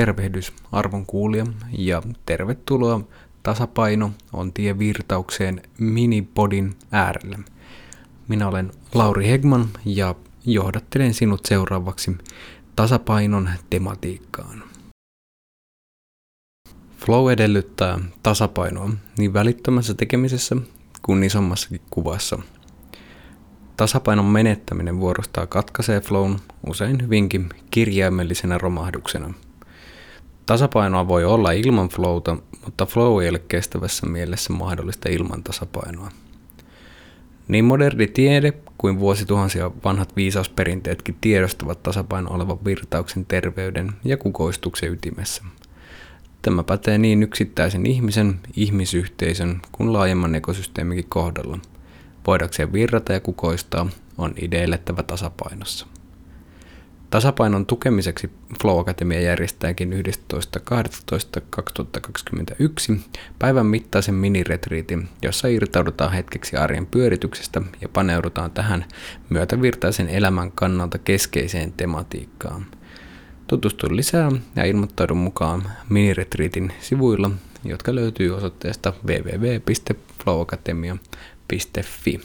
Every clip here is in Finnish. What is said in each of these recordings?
Tervehdys arvon kuulija ja tervetuloa Tasapaino on tie virtaukseen minipodin äärelle. Minä olen Lauri Hegman ja johdattelen sinut seuraavaksi tasapainon tematiikkaan. Flow edellyttää tasapainoa niin välittömässä tekemisessä kuin isommassakin kuvassa. Tasapainon menettäminen vuorostaa katkaisee flown usein hyvinkin kirjaimellisena romahduksena. Tasapainoa voi olla ilman flowta, mutta flow ei ole kestävässä mielessä mahdollista ilman tasapainoa. Niin moderni tiede kuin vuosituhansia vanhat viisausperinteetkin tiedostavat tasapaino olevan virtauksen terveyden ja kukoistuksen ytimessä. Tämä pätee niin yksittäisen ihmisen, ihmisyhteisön kuin laajemman ekosysteemikin kohdalla. Voidakseen virrata ja kukoistaa on ideellettävä tasapainossa. Tasapainon tukemiseksi Flow Akatemia järjestääkin 11.12.2021 päivän mittaisen miniretriitin, jossa irtaudutaan hetkeksi arjen pyörityksestä ja paneudutaan tähän myötävirtaisen elämän kannalta keskeiseen tematiikkaan. Tutustu lisää ja ilmoittaudu mukaan miniretriitin sivuilla, jotka löytyy osoitteesta www.flowakatemia.fi.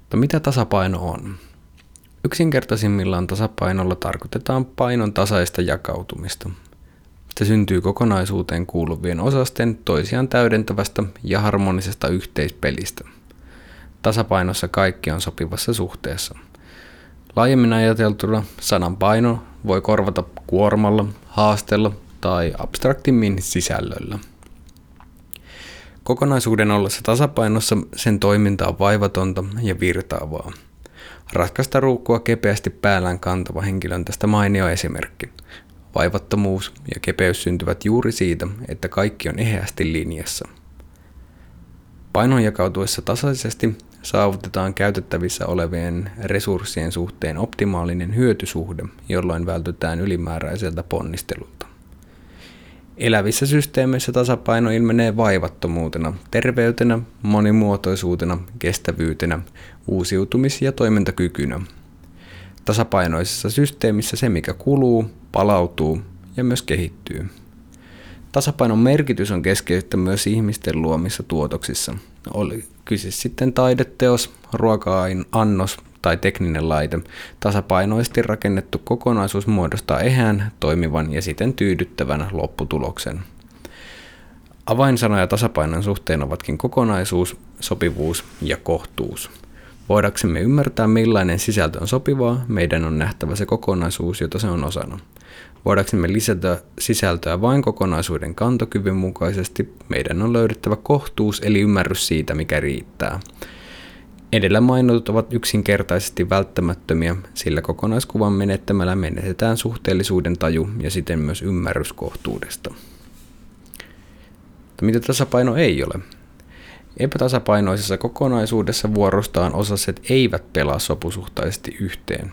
Mutta mitä tasapaino on? Yksinkertaisimmillaan tasapainolla tarkoitetaan painon tasaista jakautumista. Se syntyy kokonaisuuteen kuuluvien osasten toisiaan täydentävästä ja harmonisesta yhteispelistä. Tasapainossa kaikki on sopivassa suhteessa. Laajemmin ajateltuna sanan paino voi korvata kuormalla, haastella tai abstraktimmin sisällöllä. Kokonaisuuden ollessa tasapainossa sen toiminta on vaivatonta ja virtaavaa – Raskasta ruukkua kepeästi päällään kantava henkilö on tästä mainio esimerkki. Vaivattomuus ja kepeys syntyvät juuri siitä, että kaikki on eheästi linjassa. Painon jakautuessa tasaisesti saavutetaan käytettävissä olevien resurssien suhteen optimaalinen hyötysuhde, jolloin vältytään ylimääräiseltä ponnistelulta. Elävissä systeemeissä tasapaino ilmenee vaivattomuutena, terveytenä, monimuotoisuutena, kestävyytenä, uusiutumis- ja toimintakykynä. Tasapainoisessa systeemissä se, mikä kuluu, palautuu ja myös kehittyy. Tasapainon merkitys on keskeistä myös ihmisten luomissa tuotoksissa. Oli kyse sitten taideteos, ruoka-annos tai tekninen laite, tasapainoisesti rakennettu kokonaisuus muodostaa ehään, toimivan ja siten tyydyttävän lopputuloksen. Avainsanoja tasapainon suhteen ovatkin kokonaisuus, sopivuus ja kohtuus. Voidaksemme ymmärtää millainen sisältö on sopivaa, meidän on nähtävä se kokonaisuus, jota se on osana. Voidaksemme lisätä sisältöä vain kokonaisuuden kantokyvyn mukaisesti, meidän on löydettävä kohtuus eli ymmärrys siitä, mikä riittää. Edellä mainitut ovat yksinkertaisesti välttämättömiä, sillä kokonaiskuvan menettämällä menetetään suhteellisuuden taju ja siten myös ymmärrys kohtuudesta. Mutta mitä tasapaino ei ole? Epätasapainoisessa kokonaisuudessa vuorostaan osaset eivät pelaa sopusuhtaisesti yhteen.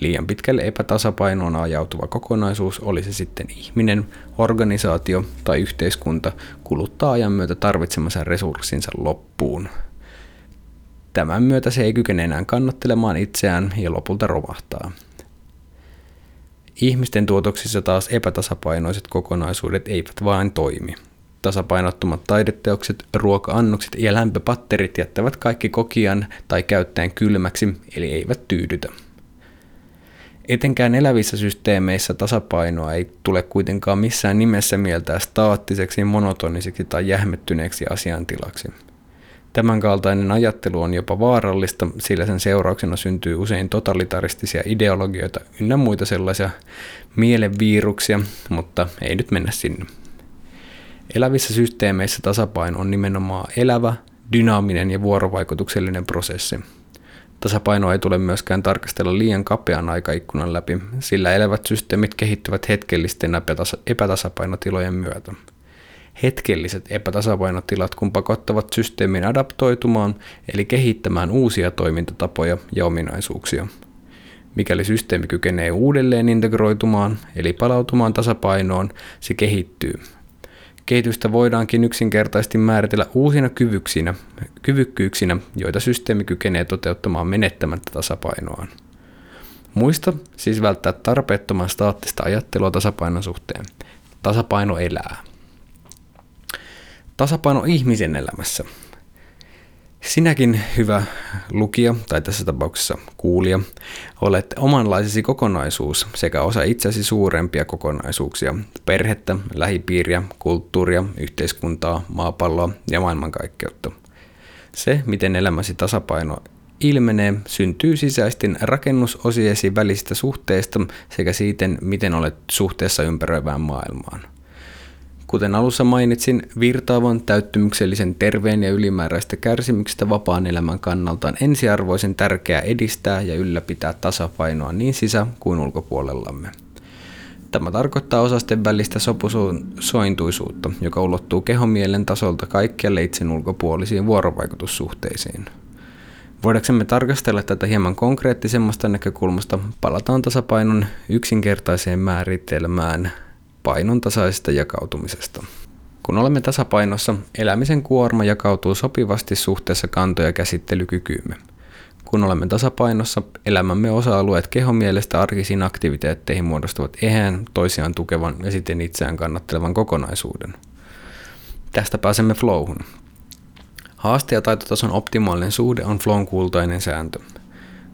Liian pitkälle epätasapainoon ajautuva kokonaisuus, oli se sitten ihminen, organisaatio tai yhteiskunta, kuluttaa ajan myötä tarvitsemansa resurssinsa loppuun. Tämän myötä se ei kykene enää kannattelemaan itseään ja lopulta romahtaa. Ihmisten tuotoksissa taas epätasapainoiset kokonaisuudet eivät vain toimi. Tasapainottomat taideteokset, ruoka-annokset ja lämpöpatterit jättävät kaikki kokijan tai käyttäjän kylmäksi, eli eivät tyydytä. Etenkään elävissä systeemeissä tasapainoa ei tule kuitenkaan missään nimessä mieltää staattiseksi, monotoniseksi tai jähmettyneeksi asiantilaksi. Tämänkaltainen ajattelu on jopa vaarallista, sillä sen seurauksena syntyy usein totalitaristisia ideologioita ynnä muita sellaisia mielenviiruksia, mutta ei nyt mennä sinne. Elävissä systeemeissä tasapaino on nimenomaan elävä, dynaaminen ja vuorovaikutuksellinen prosessi. Tasapainoa ei tule myöskään tarkastella liian kapean aikaikkunan läpi, sillä elävät systeemit kehittyvät hetkellisten epätasapainotilojen myötä. Hetkelliset epätasapainotilat kun pakottavat systeemin adaptoitumaan, eli kehittämään uusia toimintatapoja ja ominaisuuksia. Mikäli systeemi kykenee uudelleen integroitumaan, eli palautumaan tasapainoon, se kehittyy. Kehitystä voidaankin yksinkertaisesti määritellä uusina kyvyksinä, kyvykkyyksinä, joita systeemi kykenee toteuttamaan menettämättä tasapainoaan. Muista siis välttää tarpeettoman staattista ajattelua tasapainon suhteen. Tasapaino elää. Tasapaino ihmisen elämässä. Sinäkin, hyvä lukija, tai tässä tapauksessa kuulija, olet omanlaisesi kokonaisuus sekä osa itsesi suurempia kokonaisuuksia, perhettä, lähipiiriä, kulttuuria, yhteiskuntaa, maapalloa ja maailmankaikkeutta. Se, miten elämäsi tasapaino ilmenee, syntyy sisäisten rakennusosiesi välisistä suhteista sekä siitä, miten olet suhteessa ympäröivään maailmaan. Kuten alussa mainitsin, virtaavan, täyttymyksellisen, terveen ja ylimääräistä kärsimyksestä vapaan elämän kannalta on ensiarvoisen tärkeää edistää ja ylläpitää tasapainoa niin sisä- kuin ulkopuolellamme. Tämä tarkoittaa osasten välistä sopusointuisuutta, joka ulottuu kehon-mielen tasolta kaikkialle itsen ulkopuolisiin vuorovaikutussuhteisiin. Voidaksemme tarkastella tätä hieman konkreettisemmasta näkökulmasta, palataan tasapainon yksinkertaiseen määritelmään painon tasaisesta jakautumisesta. Kun olemme tasapainossa, elämisen kuorma jakautuu sopivasti suhteessa kanto- ja käsittelykykyymme. Kun olemme tasapainossa, elämämme osa-alueet kehon mielestä arkisiin aktiviteetteihin muodostuvat eheän, toisiaan tukevan ja siten itseään kannattelevan kokonaisuuden. Tästä pääsemme flowhun. Haaste- ja taitotason optimaalinen suhde on flown kultainen sääntö.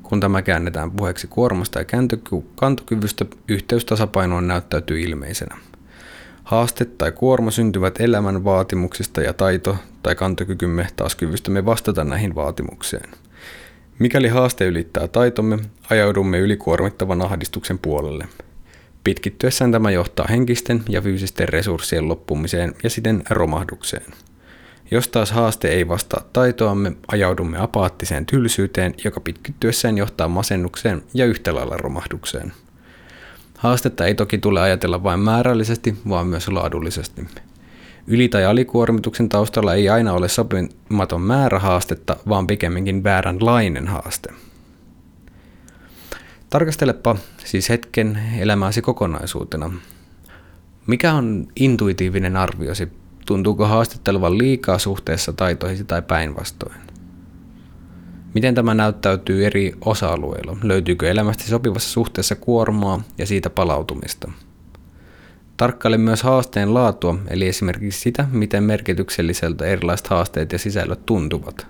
Kun tämä käännetään puheeksi kuormasta ja kantokyvystä, yhteys tasapainoon näyttäytyy ilmeisenä. Haaste tai kuorma syntyvät elämän vaatimuksista ja taito tai kantokykymme taas kyvystämme vastata näihin vaatimukseen. Mikäli haaste ylittää taitomme, ajaudumme ylikuormittavan ahdistuksen puolelle. Pitkittyessään tämä johtaa henkisten ja fyysisten resurssien loppumiseen ja siten romahdukseen. Jos taas haaste ei vastaa taitoamme, ajaudumme apaattiseen tylsyyteen, joka pitkittyessään johtaa masennukseen ja yhtä lailla romahdukseen. Haastetta ei toki tule ajatella vain määrällisesti, vaan myös laadullisesti. Yli- tai alikuormituksen taustalla ei aina ole sopimaton määrä haastetta, vaan pikemminkin vääränlainen haaste. Tarkastelepa siis hetken elämääsi kokonaisuutena. Mikä on intuitiivinen arviosi Tuntuuko haastattelevan liikaa suhteessa taitoihin tai päinvastoin? Miten tämä näyttäytyy eri osa-alueilla? Löytyykö elämästä sopivassa suhteessa kuormaa ja siitä palautumista? Tarkkaile myös haasteen laatua, eli esimerkiksi sitä, miten merkitykselliseltä erilaiset haasteet ja sisällöt tuntuvat.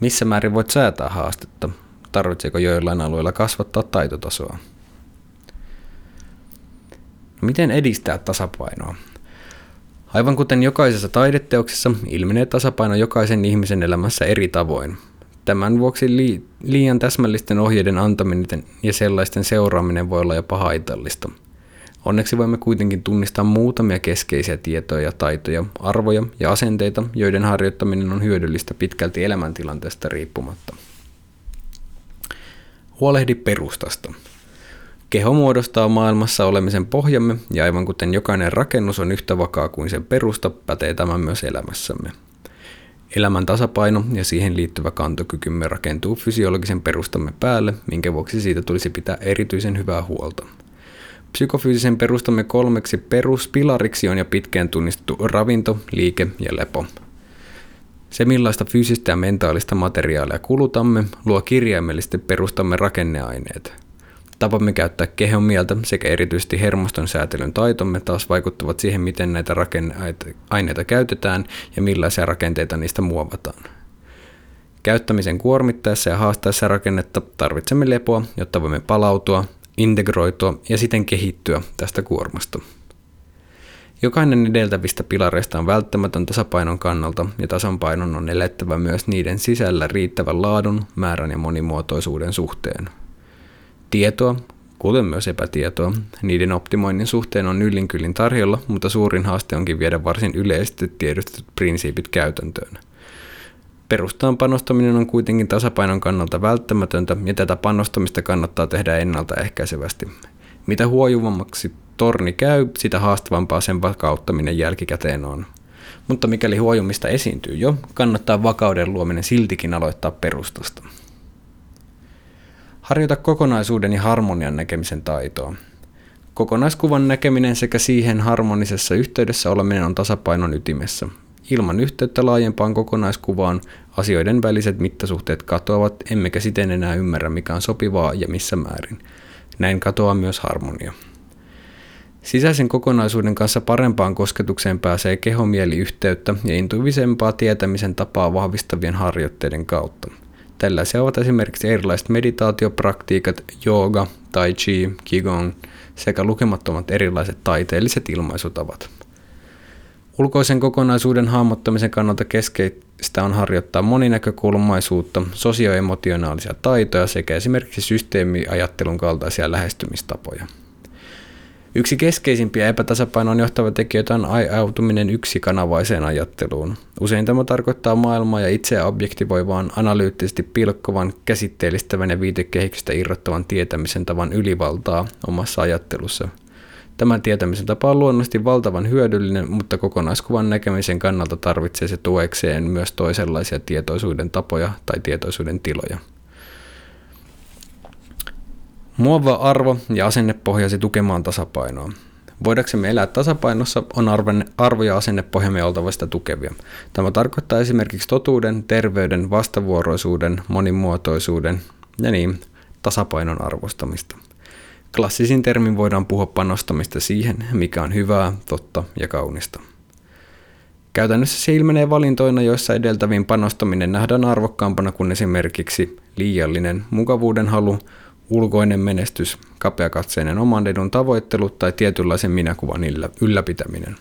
Missä määrin voit säätää haastetta? Tarvitseeko joillain alueilla kasvattaa taitotasoa? Miten edistää tasapainoa? Aivan kuten jokaisessa taideteoksessa ilmenee tasapaino jokaisen ihmisen elämässä eri tavoin. Tämän vuoksi liian täsmällisten ohjeiden antaminen ja sellaisten seuraaminen voi olla jopa haitallista. Onneksi voimme kuitenkin tunnistaa muutamia keskeisiä tietoja ja taitoja, arvoja ja asenteita, joiden harjoittaminen on hyödyllistä pitkälti elämäntilanteesta riippumatta. Huolehdi perustasta. Keho muodostaa maailmassa olemisen pohjamme ja aivan kuten jokainen rakennus on yhtä vakaa kuin sen perusta, pätee tämä myös elämässämme. Elämän tasapaino ja siihen liittyvä kantokykymme rakentuu fysiologisen perustamme päälle, minkä vuoksi siitä tulisi pitää erityisen hyvää huolta. Psykofyysisen perustamme kolmeksi peruspilariksi on jo pitkään tunnistettu ravinto, liike ja lepo. Se millaista fyysistä ja mentaalista materiaalia kulutamme, luo kirjaimellisesti perustamme rakenneaineet – Tapamme käyttää kehon mieltä sekä erityisesti hermoston säätelyn taitomme taas vaikuttavat siihen, miten näitä aineita käytetään ja millaisia rakenteita niistä muovataan. Käyttämisen kuormittaessa ja haastaessa rakennetta tarvitsemme lepoa, jotta voimme palautua, integroitua ja siten kehittyä tästä kuormasta. Jokainen edeltävistä pilareista on välttämätön tasapainon kannalta ja tasapainon on elettävä myös niiden sisällä riittävän laadun, määrän ja monimuotoisuuden suhteen. Tietoa, kuten myös epätietoa, niiden optimoinnin suhteen on yllinkyllin tarjolla, mutta suurin haaste onkin viedä varsin yleisesti tiedostetut prinsiipit käytäntöön. Perustaan panostaminen on kuitenkin tasapainon kannalta välttämätöntä ja tätä panostamista kannattaa tehdä ennaltaehkäisevästi. Mitä huojuvammaksi torni käy, sitä haastavampaa sen vakauttaminen jälkikäteen on. Mutta mikäli huojumista esiintyy jo, kannattaa vakauden luominen siltikin aloittaa perustasta. Harjoita kokonaisuuden ja harmonian näkemisen taitoa. Kokonaiskuvan näkeminen sekä siihen harmonisessa yhteydessä oleminen on tasapainon ytimessä. Ilman yhteyttä laajempaan kokonaiskuvaan asioiden väliset mittasuhteet katoavat, emmekä siten enää ymmärrä mikä on sopivaa ja missä määrin. Näin katoaa myös harmonia. Sisäisen kokonaisuuden kanssa parempaan kosketukseen pääsee kehomieli-yhteyttä ja intuivisempaa tietämisen tapaa vahvistavien harjoitteiden kautta. Tällaisia ovat esimerkiksi erilaiset meditaatiopraktiikat, jooga, tai chi, qigong sekä lukemattomat erilaiset taiteelliset ilmaisutavat. Ulkoisen kokonaisuuden hahmottamisen kannalta keskeistä on harjoittaa moninäkökulmaisuutta, sosioemotionaalisia taitoja sekä esimerkiksi systeemiajattelun kaltaisia lähestymistapoja. Yksi keskeisimpiä epätasapainoon johtava tekijöitä on ajautuminen yksikanavaiseen ajatteluun. Usein tämä tarkoittaa maailmaa ja itseä objektivoivaan, analyyttisesti pilkkovan, käsitteellistävän ja viitekehiksestä irrottavan tietämisen tavan ylivaltaa omassa ajattelussa. Tämän tietämisen tapa on luonnollisesti valtavan hyödyllinen, mutta kokonaiskuvan näkemisen kannalta tarvitsee se tuekseen myös toisenlaisia tietoisuuden tapoja tai tietoisuuden tiloja. Muova arvo ja asennepohjasi tukemaan tasapainoa. Voidaksemme elää tasapainossa on arvo- ja asennepohjamme oltava sitä tukevia. Tämä tarkoittaa esimerkiksi totuuden, terveyden, vastavuoroisuuden, monimuotoisuuden ja niin tasapainon arvostamista. Klassisin termin voidaan puhua panostamista siihen, mikä on hyvää, totta ja kaunista. Käytännössä se ilmenee valintoina, joissa edeltäviin panostaminen nähdään arvokkaampana kuin esimerkiksi liiallinen mukavuuden halu, ulkoinen menestys, kapeakatseinen oman edun tavoittelu tai tietynlaisen minäkuvan ylläpitäminen.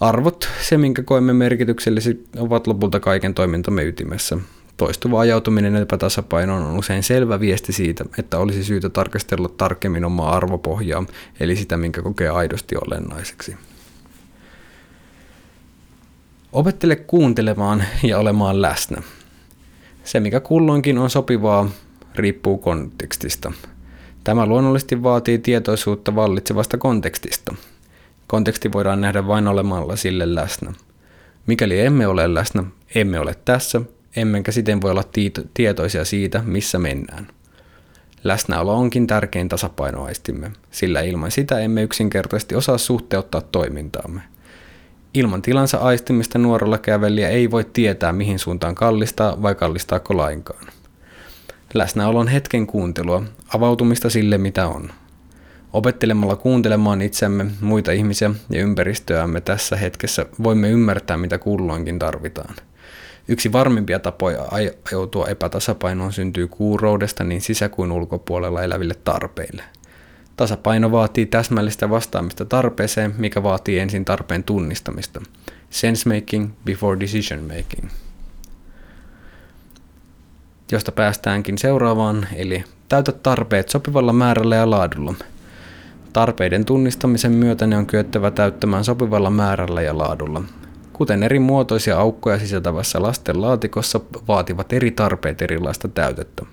Arvot, se minkä koemme merkityksellisesti, ovat lopulta kaiken toimintamme ytimessä. Toistuva ajautuminen epätasapainoon on usein selvä viesti siitä, että olisi syytä tarkastella tarkemmin omaa arvopohjaa, eli sitä, minkä kokee aidosti olennaiseksi. Opettele kuuntelemaan ja olemaan läsnä. Se, mikä kulloinkin on sopivaa, riippuu kontekstista. Tämä luonnollisesti vaatii tietoisuutta vallitsevasta kontekstista. Konteksti voidaan nähdä vain olemalla sille läsnä. Mikäli emme ole läsnä, emme ole tässä, emmekä siten voi olla tietoisia siitä, missä mennään. Läsnäolo onkin tärkein tasapainoaistimme, sillä ilman sitä emme yksinkertaisesti osaa suhteuttaa toimintaamme. Ilman tilansa aistimista nuorella kävelijä ei voi tietää, mihin suuntaan kallistaa vai kallistaako lainkaan. Läsnäolo on hetken kuuntelua, avautumista sille mitä on. Opettelemalla kuuntelemaan itsemme, muita ihmisiä ja ympäristöämme tässä hetkessä voimme ymmärtää mitä kulloinkin tarvitaan. Yksi varmimpia tapoja ajautua epätasapainoon syntyy kuuroudesta niin sisä- kuin ulkopuolella eläville tarpeille. Tasapaino vaatii täsmällistä vastaamista tarpeeseen, mikä vaatii ensin tarpeen tunnistamista. Sense making before decision making josta päästäänkin seuraavaan, eli täytä tarpeet sopivalla määrällä ja laadulla. Tarpeiden tunnistamisen myötä ne on kyettävä täyttämään sopivalla määrällä ja laadulla. Kuten eri muotoisia aukkoja sisältävässä lasten laatikossa vaativat eri tarpeet erilaista täytettä.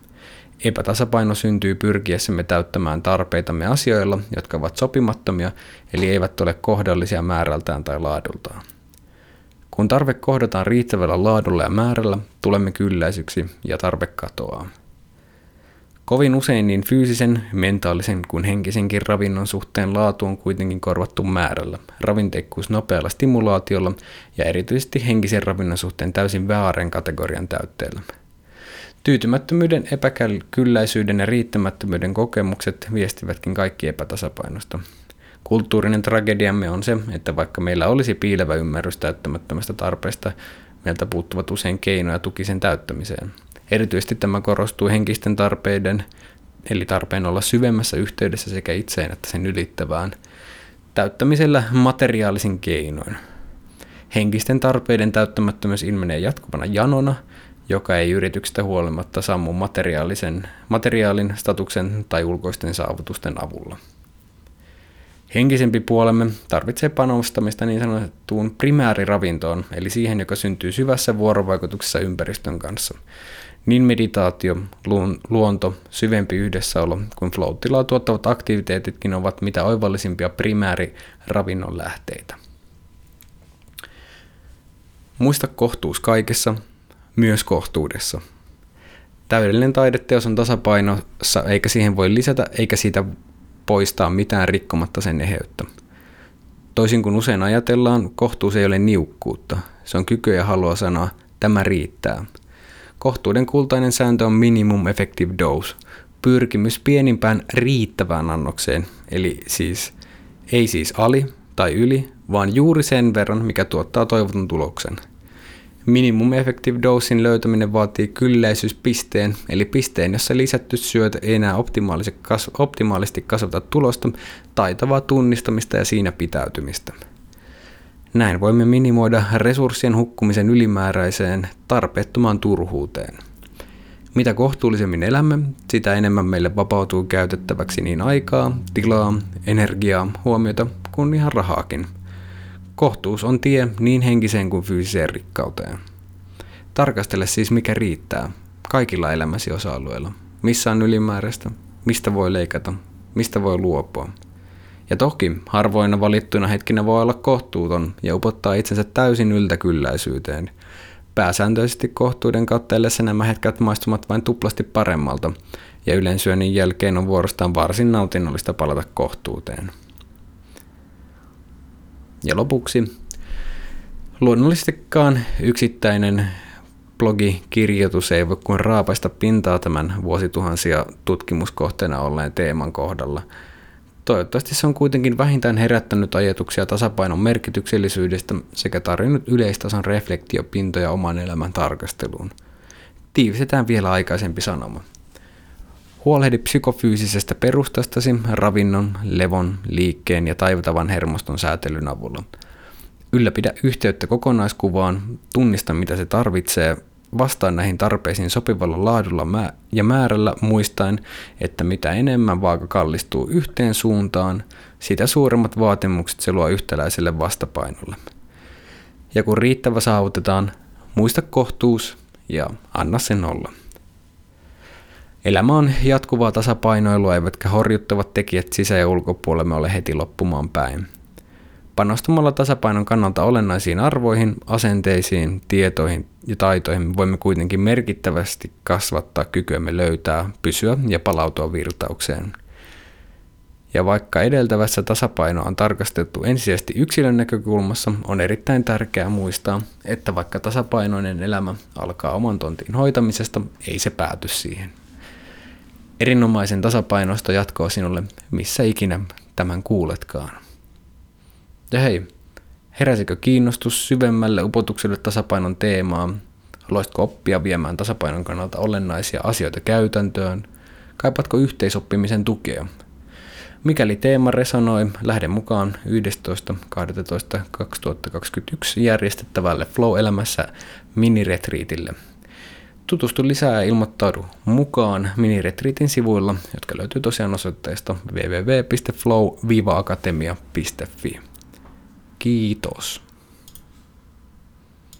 Epätasapaino syntyy pyrkiessämme täyttämään tarpeitamme asioilla, jotka ovat sopimattomia, eli eivät ole kohdallisia määrältään tai laadultaan. Kun tarve kohdataan riittävällä laadulla ja määrällä, tulemme kylläisyksi ja tarve katoaa. Kovin usein niin fyysisen, mentaalisen kuin henkisenkin ravinnon suhteen laatu on kuitenkin korvattu määrällä, ravinteikkuus nopealla stimulaatiolla ja erityisesti henkisen ravinnon suhteen täysin väärän kategorian täytteellä. Tyytymättömyyden, epäkylläisyyden ja riittämättömyyden kokemukset viestivätkin kaikki epätasapainosta. Kulttuurinen tragediamme on se, että vaikka meillä olisi piilevä ymmärrys täyttämättömästä tarpeesta, meiltä puuttuvat usein keinoja tuki sen täyttämiseen. Erityisesti tämä korostuu henkisten tarpeiden, eli tarpeen olla syvemmässä yhteydessä sekä itseen että sen ylittävään, täyttämisellä materiaalisin keinoin. Henkisten tarpeiden täyttämättömyys ilmenee jatkuvana janona, joka ei yrityksestä huolimatta sammu materiaalisen, materiaalin, statuksen tai ulkoisten saavutusten avulla. Henkisempi puolemme tarvitsee panostamista niin sanottuun primääriravintoon, eli siihen, joka syntyy syvässä vuorovaikutuksessa ympäristön kanssa. Niin meditaatio, luonto, syvempi yhdessäolo kuin flow tuottavat aktiviteetitkin ovat mitä oivallisimpia primääriravinnon lähteitä. Muista kohtuus kaikessa, myös kohtuudessa. Täydellinen taideteos on tasapainossa, eikä siihen voi lisätä eikä siitä poistaa mitään rikkomatta sen eheyttä. Toisin kuin usein ajatellaan, kohtuus ei ole niukkuutta. Se on kykyä ja halua sanoa, tämä riittää. Kohtuuden kultainen sääntö on minimum effective dose, pyrkimys pienimpään riittävään annokseen, eli siis ei siis ali tai yli, vaan juuri sen verran, mikä tuottaa toivotun tuloksen. Minimum effective dosein löytäminen vaatii kylläisyyspisteen, eli pisteen, jossa lisätty syötä ei enää optimaalisesti kasvata tulosta, taitavaa tunnistamista ja siinä pitäytymistä. Näin voimme minimoida resurssien hukkumisen ylimääräiseen tarpeettomaan turhuuteen. Mitä kohtuullisemmin elämme, sitä enemmän meille vapautuu käytettäväksi niin aikaa, tilaa, energiaa, huomiota kuin ihan rahaakin. Kohtuus on tie niin henkiseen kuin fyysiseen rikkauteen. Tarkastele siis mikä riittää, kaikilla elämäsi osa-alueilla. Missä on ylimääräistä, mistä voi leikata, mistä voi luopua. Ja toki harvoina valittuina hetkinä voi olla kohtuuton ja upottaa itsensä täysin yltäkylläisyyteen – Pääsääntöisesti kohtuuden kautta nämä hetket maistumat vain tuplasti paremmalta, ja yleensyönnin jälkeen on vuorostaan varsin nautinnollista palata kohtuuteen. Ja lopuksi, luonnollisestikaan yksittäinen blogikirjoitus ei voi kuin raapaista pintaa tämän vuosituhansia tutkimuskohteena olleen teeman kohdalla – Toivottavasti se on kuitenkin vähintään herättänyt ajatuksia tasapainon merkityksellisyydestä sekä tarjonnut yleistason reflektiopintoja oman elämän tarkasteluun. Tiivistetään vielä aikaisempi sanoma. Huolehdi psykofyysisestä perustastasi ravinnon, levon, liikkeen ja taivutavan hermoston säätelyn avulla. Ylläpidä yhteyttä kokonaiskuvaan, tunnista mitä se tarvitsee vastaa näihin tarpeisiin sopivalla laadulla ja määrällä muistaen, että mitä enemmän vaaka kallistuu yhteen suuntaan, sitä suuremmat vaatimukset se luo yhtäläiselle vastapainolle. Ja kun riittävä saavutetaan, muista kohtuus ja anna sen olla. Elämä on jatkuvaa tasapainoilua, eivätkä horjuttavat tekijät sisä- ja ulkopuolemme ole heti loppumaan päin. Panostamalla tasapainon kannalta olennaisiin arvoihin, asenteisiin, tietoihin ja taitoihin voimme kuitenkin merkittävästi kasvattaa kykyämme löytää, pysyä ja palautua virtaukseen. Ja vaikka edeltävässä tasapaino on tarkastettu ensisijaisesti yksilön näkökulmassa, on erittäin tärkeää muistaa, että vaikka tasapainoinen elämä alkaa oman tontin hoitamisesta, ei se pääty siihen. Erinomaisen tasapainosta jatkoa sinulle, missä ikinä tämän kuuletkaan. Ja hei, heräsikö kiinnostus syvemmälle upotukselle tasapainon teemaa? Haluaisitko oppia viemään tasapainon kannalta olennaisia asioita käytäntöön? Kaipaatko yhteisoppimisen tukea? Mikäli teema resonoi, lähde mukaan 11.12.2021 järjestettävälle Flow-elämässä miniretriitille. Tutustu lisää ja ilmoittaudu mukaan miniretriitin sivuilla, jotka löytyy tosiaan osoitteesta www.flow-akatemia.fi. Kiitos.